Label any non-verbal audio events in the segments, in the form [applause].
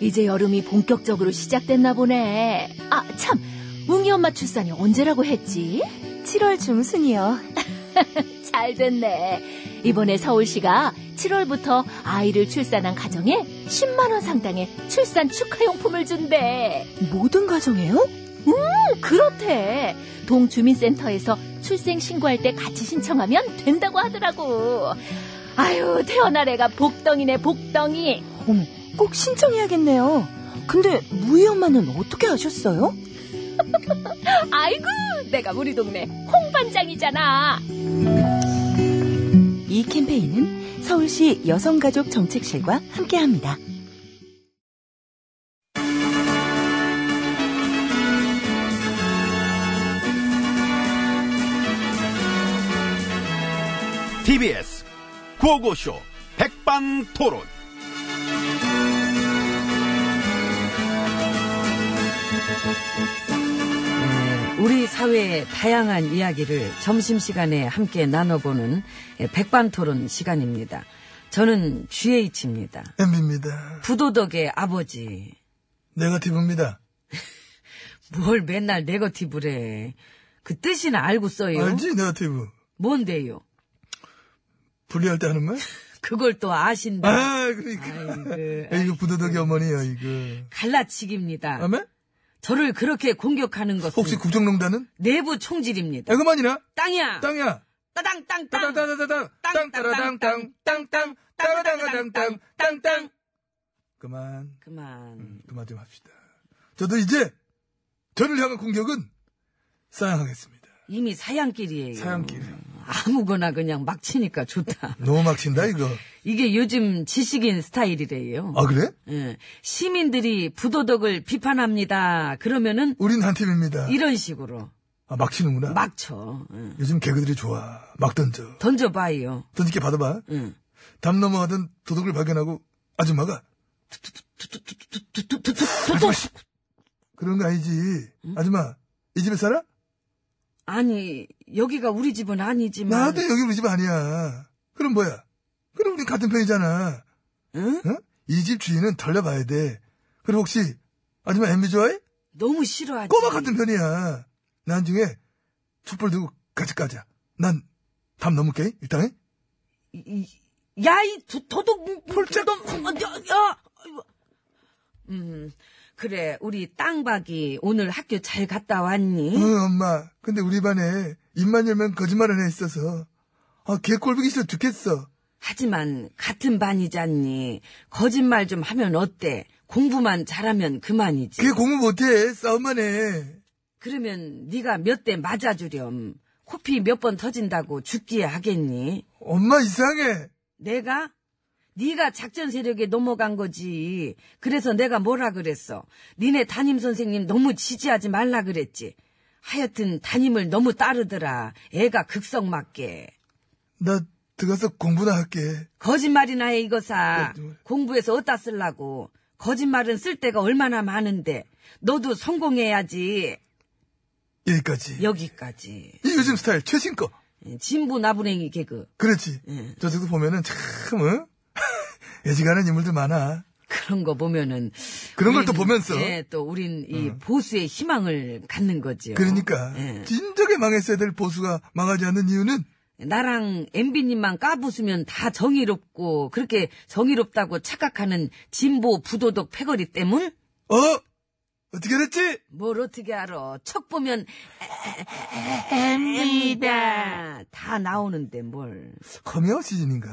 이제 여름이 본격적으로 시작됐나 보네. 아 참, 웅이 엄마 출산이 언제라고 했지? 7월 중순이요. [laughs] 잘 됐네. 이번에 서울시가 7월부터 아이를 출산한 가정에 10만 원 상당의 출산 축하용품을 준대. 모든 가정에요? 음, 그렇대. 동주민센터에서 출생 신고할 때 같이 신청하면 된다고 하더라고. 아유, 태어날 애가 복덩이네, 복덩이. 어머, 꼭 신청해야겠네요. 근데 무희 엄마는 어떻게 아셨어요? [laughs] 아이고, 내가 우리 동네 홍반장이잖아. 이 캠페인은 서울시 여성가족 정책실과 함께합니다. TBS 구호고쇼 백반토론. 우리 사회의 다양한 이야기를 점심시간에 함께 나눠보는 백반토론 시간입니다. 저는 GH입니다. MB입니다. 부도덕의 아버지. 네거티브입니다. [laughs] 뭘 맨날 네거티브래. 그 뜻이나 알고 써요. 알지, 네거티브. 뭔데요? 분리할 때 하는 말? [laughs] 그걸 또 아신다. 아, 그러니까. 아이고, [laughs] 이거 부도덕이 어머니야, 이거. 갈라치기입니다. 아메? 저를 그렇게 공격하는 것은 혹시 국정농단은? 내부 총질입니다. 에그만이나? 땅이야. 땅이야. 따당 땅 땅. 따다다다당. 땅따라당 땅. 땅땅. 따라당가당 땅. 땅땅. 그만. 그만. 음, 그만 좀 합시다. 저도 이제 저를 향한 공격은 사양하겠습니다. 이미 사양길이에요. 사양길. 아무거나 그냥 막 치니까 좋다. 너무 막 친다, 이거. 이게 요즘 지식인 스타일이래요. 아, 그래? 예. 시민들이 부도덕을 비판합니다. 그러면은 우린 한 팀입니다. 이런 식으로 아, 막 치는구나. 막 쳐. 예. 요즘 개그들이 좋아. 막 던져. 던져봐요. 던질게 받아봐. 응. 담 넘어가던 도둑을 발견하고 아줌마가 아줌마, 씨. 그런 거 아니지. 아줌마, 이 집에 살아? 아니 여기가 우리 집은 아니지만. 나도 여기 우리 집 아니야. 그럼 뭐야? 그럼 우리 같은 편이잖아. 응? 어? 이집 주인은 덜려봐야 돼. 그럼 혹시 아줌마 엠비 좋아해? 너무 싫어하지. 꼬마 같은 편이야. 나중에 촛불 들고 같이 가자. 난 담 넘을게. 일단 해. 야이 도둑 폴짝 너 야. 아이고. 음 그래 우리 땅박이 오늘 학교 잘 갔다 왔니? 응, 엄마. 근데 우리 반에 입만 열면 거짓말 하나 있어서. 아, 개 꼴 보기 싫어 죽겠어. 하지만 같은 반이잖니. 거짓말 좀 하면 어때? 공부만 잘하면 그만이지. 걔 공부 못해. 싸움만 해. 그러면 네가 몇 대 맞아주렴. 코피 몇 번 터진다고 죽기에 하겠니? 엄마 이상해. 내가? 네가 작전 세력에 넘어간 거지. 그래서 내가 뭐라 그랬어. 니네 담임 선생님 너무 지지하지 말라 그랬지. 하여튼 담임을 너무 따르더라. 애가 극성 맞게. 나 들어가서 공부나 할게. 거짓말이나 해 이거사. 공부해서 어디다 쓰려고. 거짓말은 쓸 데가 얼마나 많은데 너도 성공해야지. 여기까지. 여기까지. 이 요즘 스타일 최신 거. 예, 진보 나부랭이 개그. 그렇지. 예. 저쪽도 보면은 참, 어? [laughs] 애지가는 인물들 많아. 그런 거 보면은 그런 걸 또 보면서. 예, 또 우린 이 보수의 희망을 갖는 거죠. 그러니까 예. 진작에 망했어야 될 보수가 망하지 않는 이유는 나랑 엠비님만 까부수면 다 정의롭고 그렇게 정의롭다고 착각하는 진보 부도덕 패거리 때문? 어 어떻게 됐지? 뭘 어떻게 알아? 척 보면 MB다 다 나오는데 뭘 커밍아웃 시즌인가?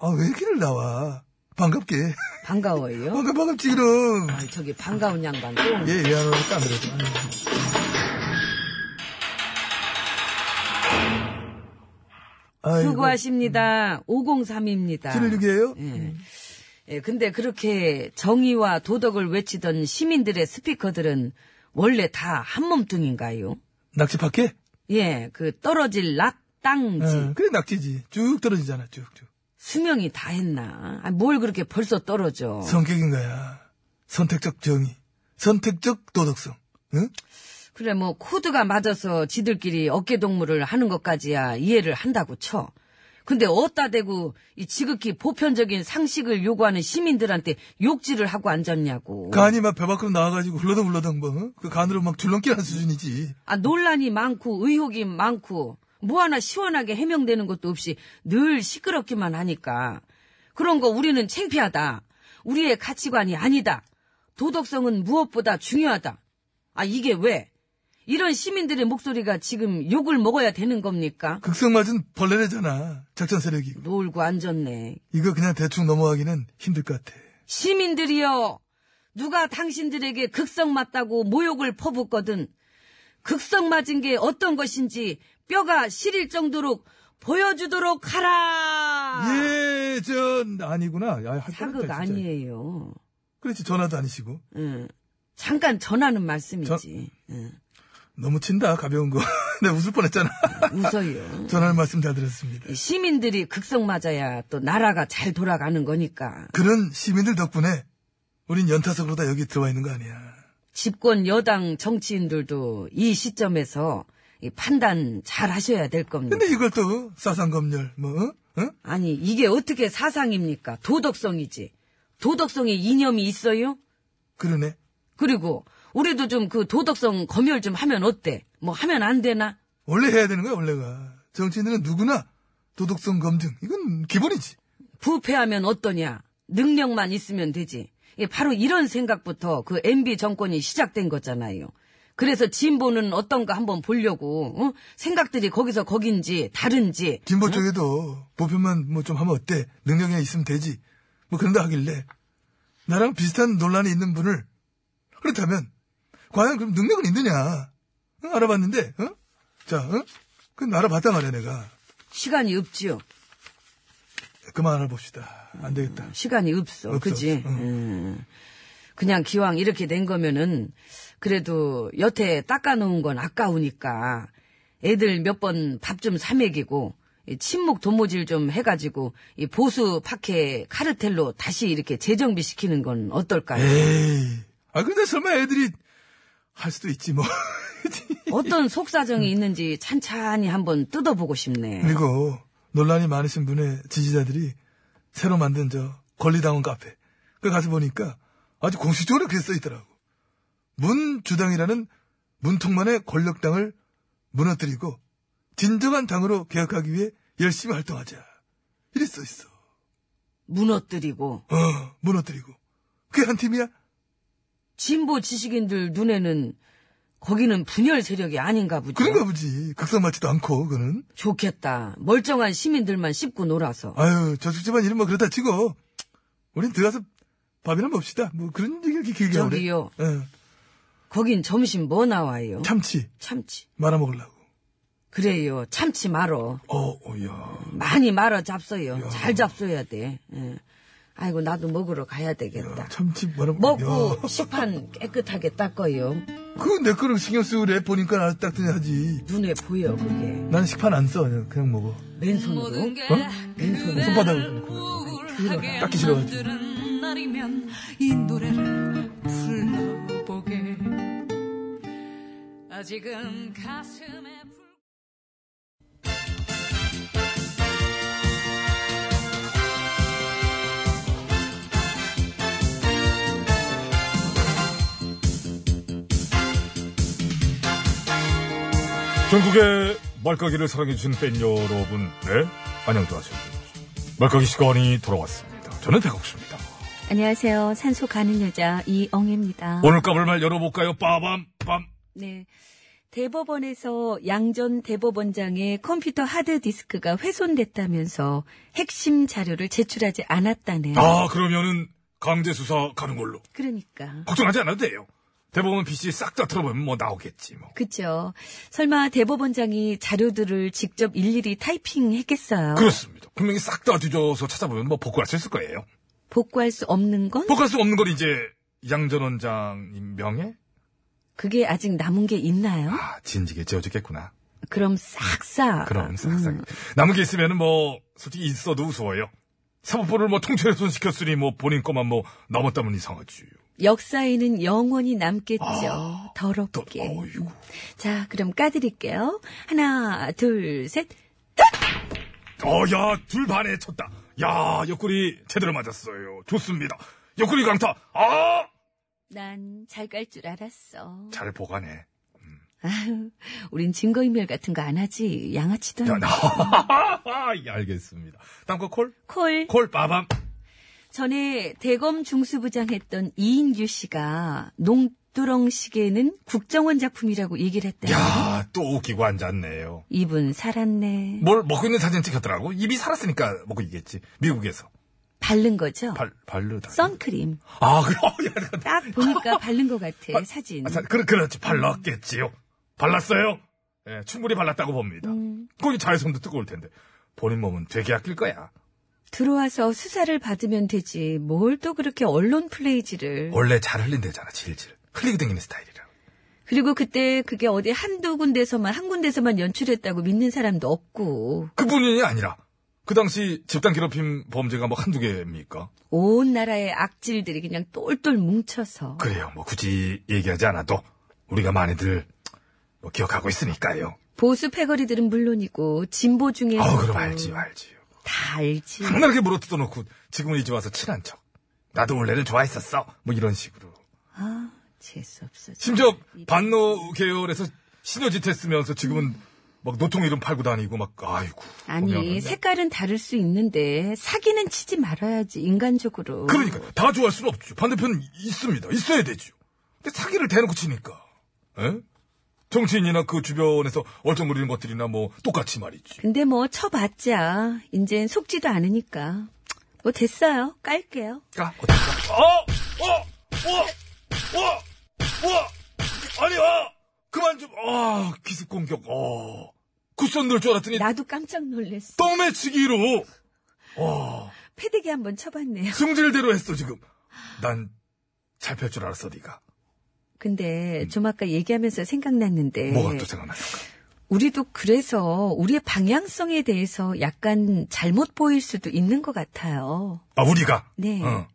아 왜 이렇게를 나와? 반갑게. 반가워요? [laughs] 반갑 반갑지 그럼. 아, 저기 반가운 양반 또 예, 미안하다 안 그래도. 아이고. 수고하십니다. 503입니다. 716이에요? 예. 예, 근데 그렇게 정의와 도덕을 외치던 시민들의 스피커들은 원래 다 한몸뚱인가요? 낙지 파케? 예, 그 떨어질 낙 땅지. 어, 그래 낙지지. 쭉 떨어지잖아 쭉쭉. 수명이 다 했나? 아, 뭘 그렇게 벌써 떨어져? 성격인 거야. 선택적 정의. 선택적 도덕성. 응? 그래, 뭐, 코드가 맞아서 지들끼리 어깨동무를 하는 것까지야 이해를 한다고 쳐. 근데 어따 대고 이 지극히 보편적인 상식을 요구하는 시민들한테 욕질을 하고 앉았냐고. 간이 막 배 밖으로 나와가지고 흘러덩 흘러덩 뭐, 어? 그 간으로 막 줄넘기하는 수준이지. 아, 논란이 많고 의혹이 많고 뭐 하나 시원하게 해명되는 것도 없이 늘 시끄럽기만 하니까 그런 거 우리는 창피하다. 우리의 가치관이 아니다. 도덕성은 무엇보다 중요하다. 아, 이게 왜? 이런 시민들의 목소리가 지금 욕을 먹어야 되는 겁니까? 극성 맞은 벌레래잖아. 작전 세력이. 놀고 앉았네. 이거 그냥 대충 넘어가기는 힘들 것 같아. 시민들이여, 누가 당신들에게 극성 맞다고 모욕을 퍼붓거든. 극성 맞은 게 어떤 것인지 뼈가 시릴 정도로 보여주도록 하라! 예 전 아니구나. 야, 할 사극. 아니에요. 그렇지 전화도 아니시고. 응. 잠깐 전하는 말씀이지. 응. 너무 친다 가벼운 거. [laughs] 내가 웃을 뻔했잖아. 웃어요. [laughs] 전할 말씀 잘 들었습니다. 시민들이 극성 맞아야 또 나라가 잘 돌아가는 거니까. 그런 시민들 덕분에 우린 연타석으로 다 여기 들어와 있는 거 아니야. 집권 여당 정치인들도 이 시점에서 이 판단 잘 하셔야 될 겁니다. 근데 이걸 또 사상검열 뭐 어? 어? 아니 이게 어떻게 사상입니까? 도덕성이지. 도덕성에 이념이 있어요? 그러네. 그리고 우리도 좀 그 도덕성 검열 좀 하면 어때? 뭐 하면 안 되나? 원래 해야 되는 거야 원래가. 정치인들은 누구나 도덕성 검증 이건 기본이지. 부패하면 어떠냐? 능력만 있으면 되지. 예, 바로 이런 생각부터 그 MB 정권이 시작된 거잖아요. 그래서 진보는 어떤가 한번 보려고 어? 생각들이 거기서 거긴지 다른지 진보 쪽에도 보편만 뭐 좀 하면 어때? 능력이 있으면 되지. 뭐 그런다 하길래 나랑 비슷한 논란이 있는 분을 그렇다면 과연 그럼 능력은 있느냐? 응? 알아봤는데, 어? 자, 어? 그럼 알아봤단 말이야 내가. 시간이 없지요. 그만 알아봅시다. 안 되겠다. 시간이 없어, 없어, 그지? 응. 음. 그냥 기왕 이렇게 된 거면은 그래도 여태 닦아놓은 건 아까우니까 애들 몇 번 밥 좀 사먹이고 이 친목 도모질 좀 해가지고 이 보수 파케 카르텔로 다시 이렇게 재정비 시키는 건 어떨까요? 에이. 아 근데 설마 애들이 할 수도 있지 뭐. [laughs] 어떤 속사정이 있는지 찬찬히 한번 뜯어보고 싶네. 그리고 논란이 많으신 분의 지지자들이 새로 만든 저 권리당원 카페. 그 가서 보니까 아주 공식적으로 그게 써 있더라고. 문주당이라는 문통만의 권력당을 무너뜨리고 진정한 당으로 개혁하기 위해 열심히 활동하자. 이래 써 있어. 무너뜨리고 어, 무너뜨리고. 그게 한 팀이야? 진보 지식인들 눈에는 거기는 분열 세력이 아닌가 보죠. 그런가 보지. 극성 맞지도 않고, 그거는. 좋겠다. 멀쩡한 시민들만 씹고 놀아서. 아유, 저축 집안 이름 뭐 그렇다 치고, 우린 들어가서 밥이나 먹읍시다. 뭐 그런 얘기를 이렇게 길게 하래. 저기요. 예. 거긴 점심 뭐 나와요? 참치. 참치. 말아 먹으려고. 그래요. 참치 말어. 어, 어, 야. 많이 말아 잡숴요. 잘 잡숴야 돼. 예. 아이고 나도 먹으러 가야 되겠다. 참치 말아 먹고 야. 식판 깨끗하게 닦아요. 그거 내 거를 신경 쓰고 그래. 보니까 알아서 딱 하지. 눈에 보여 그게. 난 식판 안 써. 그냥, 그냥 먹어. 맨손으로? 어? 맨손으로. 손바닥으로. 닦기 싫어가지고. 날이면 이 노래를 불러보게 아직은 가슴에 전국의 말까기를 사랑해주신 팬 여러분, 네? 안녕들 하세요. 말까기 시간이 돌아왔습니다. 저는 백옥수입니다. 안녕하세요. 산소 가는 여자 이엉입니다. 오늘 까불 말 열어볼까요? 빠밤, 빰. 네. 대법원에서 양전 대법원장의 컴퓨터 하드디스크가 훼손됐다면서 핵심 자료를 제출하지 않았다네요. 아, 그러면은 강제 수사 가는 걸로. 그러니까. 걱정하지 않아도 돼요. 대법원 PC 싹 다 틀어보면 뭐 나오겠지, 뭐. 그쵸. 설마 대법원장이 자료들을 직접 일일이 타이핑했겠어요? 그렇습니다. 분명히 싹 다 뒤져서 찾아보면 뭐 복구할 수 있을 거예요. 복구할 수 없는 건? 복구할 수 없는 건 이제 양전 원장님 명예? 그게 아직 남은 게 있나요? 아, 진지게 지어졌겠구나. 그럼 싹싹. 그럼 싹싹. 음. 남은 게 있으면은 뭐 솔직히 있어도 우스워요. 사법부를 뭐 통째로 손시켰으니 뭐 본인 것만 뭐 남았다면 이상하지. 역사에는 영원히 남겠죠. 아, 더럽게. 자, 그럼 까드릴게요. 하나, 둘, 셋. 어, 야, 둘 반에 쳤다. 야, 옆구리 제대로 맞았어요. 좋습니다. 옆구리 강타. 아! 난 잘 깔 줄 알았어. 잘 보관해. 아유, 우린 증거인멸 같은 거 안 하지. 양아치도 야, 안 나, 해. [laughs] 예, 알겠습니다. 다음 거 콜? 콜. 콜, 빠밤. 전에 대검 중수부장 했던 이인규 씨가 농두렁 시계는 국정원 작품이라고 얘기를 했대요. 야, 또 웃기고 앉았네요. 이분 살았네. 뭘 먹고 있는 사진 찍혔더라고. 입이 살았으니까 먹고 있겠지. 미국에서. 바른 거죠? 발, 발르다. 선크림. 아, 그래. 어, 야, 딱 보니까 [laughs] 바른 것 같아, 사진. 아, 사- 그, 그렇지. 발랐겠지요. 발랐어요. 예, 충분히 발랐다고 봅니다. 음. 거기 자외선도 뜨거울 텐데. 본인 몸은 되게 아낄 거야. 들어와서 수사를 받으면 되지. 뭘 또 그렇게 언론 플레이지를. 원래 잘 흘린대잖아, 질질. 흘리고 다니는 스타일이라. 그리고 그때 그게 어디 한두 군데서만, 한 군데서만 연출했다고 믿는 사람도 없고. 그뿐이 아니라, 그 당시 집단 괴롭힘 범죄가 뭐 한두 개입니까? 온 나라의 악질들이 그냥 똘똘 뭉쳐서. 그래요. 뭐 굳이 얘기하지 않아도 우리가 많이들 뭐 기억하고 있으니까요. 보수 패거리들은 물론이고, 진보 중에서도. 아, 그럼 알지, 알지. 다 알지. 항상 이렇게 물어뜯어 놓고 지금은 이제 와서 친한 척. 나도 원래는 좋아했었어. 뭐 이런 식으로. 아, 재수없어. 심지어 반노 계열에서 시너짓 했으면서 지금은 막 노통 이름 팔고 다니고 막 아이고. 아니, 보면은. 색깔은 다를 수 있는데, 사기는 치지 말아야지, 인간적으로. 그러니까 다 좋아할 수는 없죠. 반대편 있습니다. 있어야 되죠. 근데 사기를 대놓고 치니까. 에? 정치인이나 그 주변에서 얼쩡거리는 것들이나 뭐 똑같이 말이지. 근데 뭐 쳐봤자 이젠 속지도 않으니까 뭐 됐어요 깔게요 까 어떨까? 어! 어! 어! 어! 어! 아니 아! 그만 좀 아, 기습 공격. 어. 쿠션 넣을 줄 알았더니 나도 깜짝 놀랐어 똥매치기로. 와. 패대기 한번 쳐봤네요 승질대로 했어 지금. 난 잘 펼 줄 알았어 네가. 근데 좀 아까 얘기하면서 생각났는데 뭐가 또 생각났을까? 우리도 그래서 우리의 방향성에 대해서 약간 잘못 보일 수도 있는 것 같아요 아 우리가. 네 어.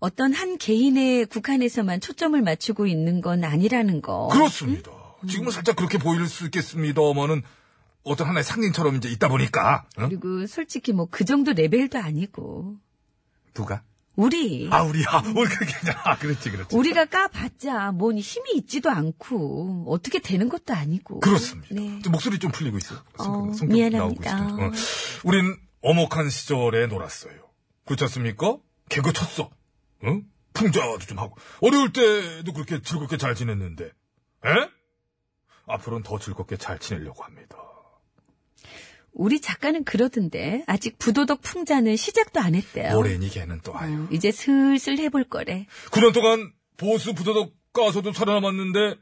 어떤 한 개인의 국한에서만 초점을 맞추고 있는 건 아니라는 거 그렇습니다. 지금은 살짝 그렇게 보일 수 있겠습니다만은 어떤 하나의 상징처럼 이제 있다 보니까. 어? 그리고 솔직히 뭐 그 정도 레벨도 아니고 누가? 우리 아 우리 야. 우리 [laughs] 그게 아 그렇지 그렇지. 우리가 까봤자 뭔 힘이 있지도 않고 어떻게 되는 것도 아니고. 그렇습니다. 네. 좀 목소리 좀 풀리고 있어. 어, 성격 미안합니다. 나오고. 어. 우린 어목한 시절에 놀았어요. 그렇지 않습니까? 개그 쳤어. 응? 풍자도 좀 하고. 어려울 때도 그렇게 즐겁게 잘 지냈는데. 에? 앞으로는 더 즐겁게 잘 지내려고 합니다. 우리 작가는 그러던데 아직 부도덕 풍자는 시작도 안 했대요. 모래니 걔는 또 아유. 어, 이제 슬슬 해볼 거래. 9년 동안 보수 부도덕 가서도 살아남았는데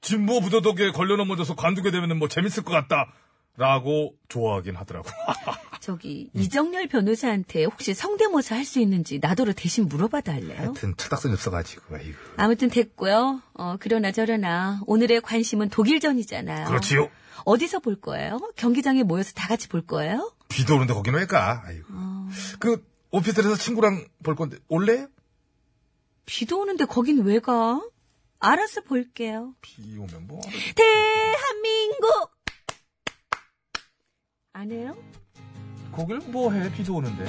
진보 부도덕에 걸려 넘어져서 관두게 되면 뭐 재밌을 것 같다. 라고 좋아하긴 하더라고. [laughs] 저기 음. 이정열 변호사한테 혹시 성대모사 할 수 있는지 나더러 대신 물어봐 달래요. 하여튼 철딱선이 없어가지고 아이고. 아무튼 됐고요. 어, 그러나 저러나 오늘의 관심은 독일전이잖아요. 그렇지요. 어디서 볼 거예요? 경기장에 모여서 다 같이 볼 거예요? 비도 오는데 거기는 왜 가? 아이고. 그 오피스텔에서 친구랑 볼 건데 올래? 비도 오는데 거긴 왜 가? 알아서 볼게요. 비 오면 뭐 대한민국! 안 해요? 거길 뭐 해? 비도 오는데.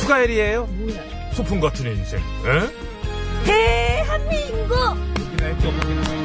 추가엘이에요. 뭐야? 소풍 같은 인생. 에? 대한민국! 웃기나 했죠, 웃기나.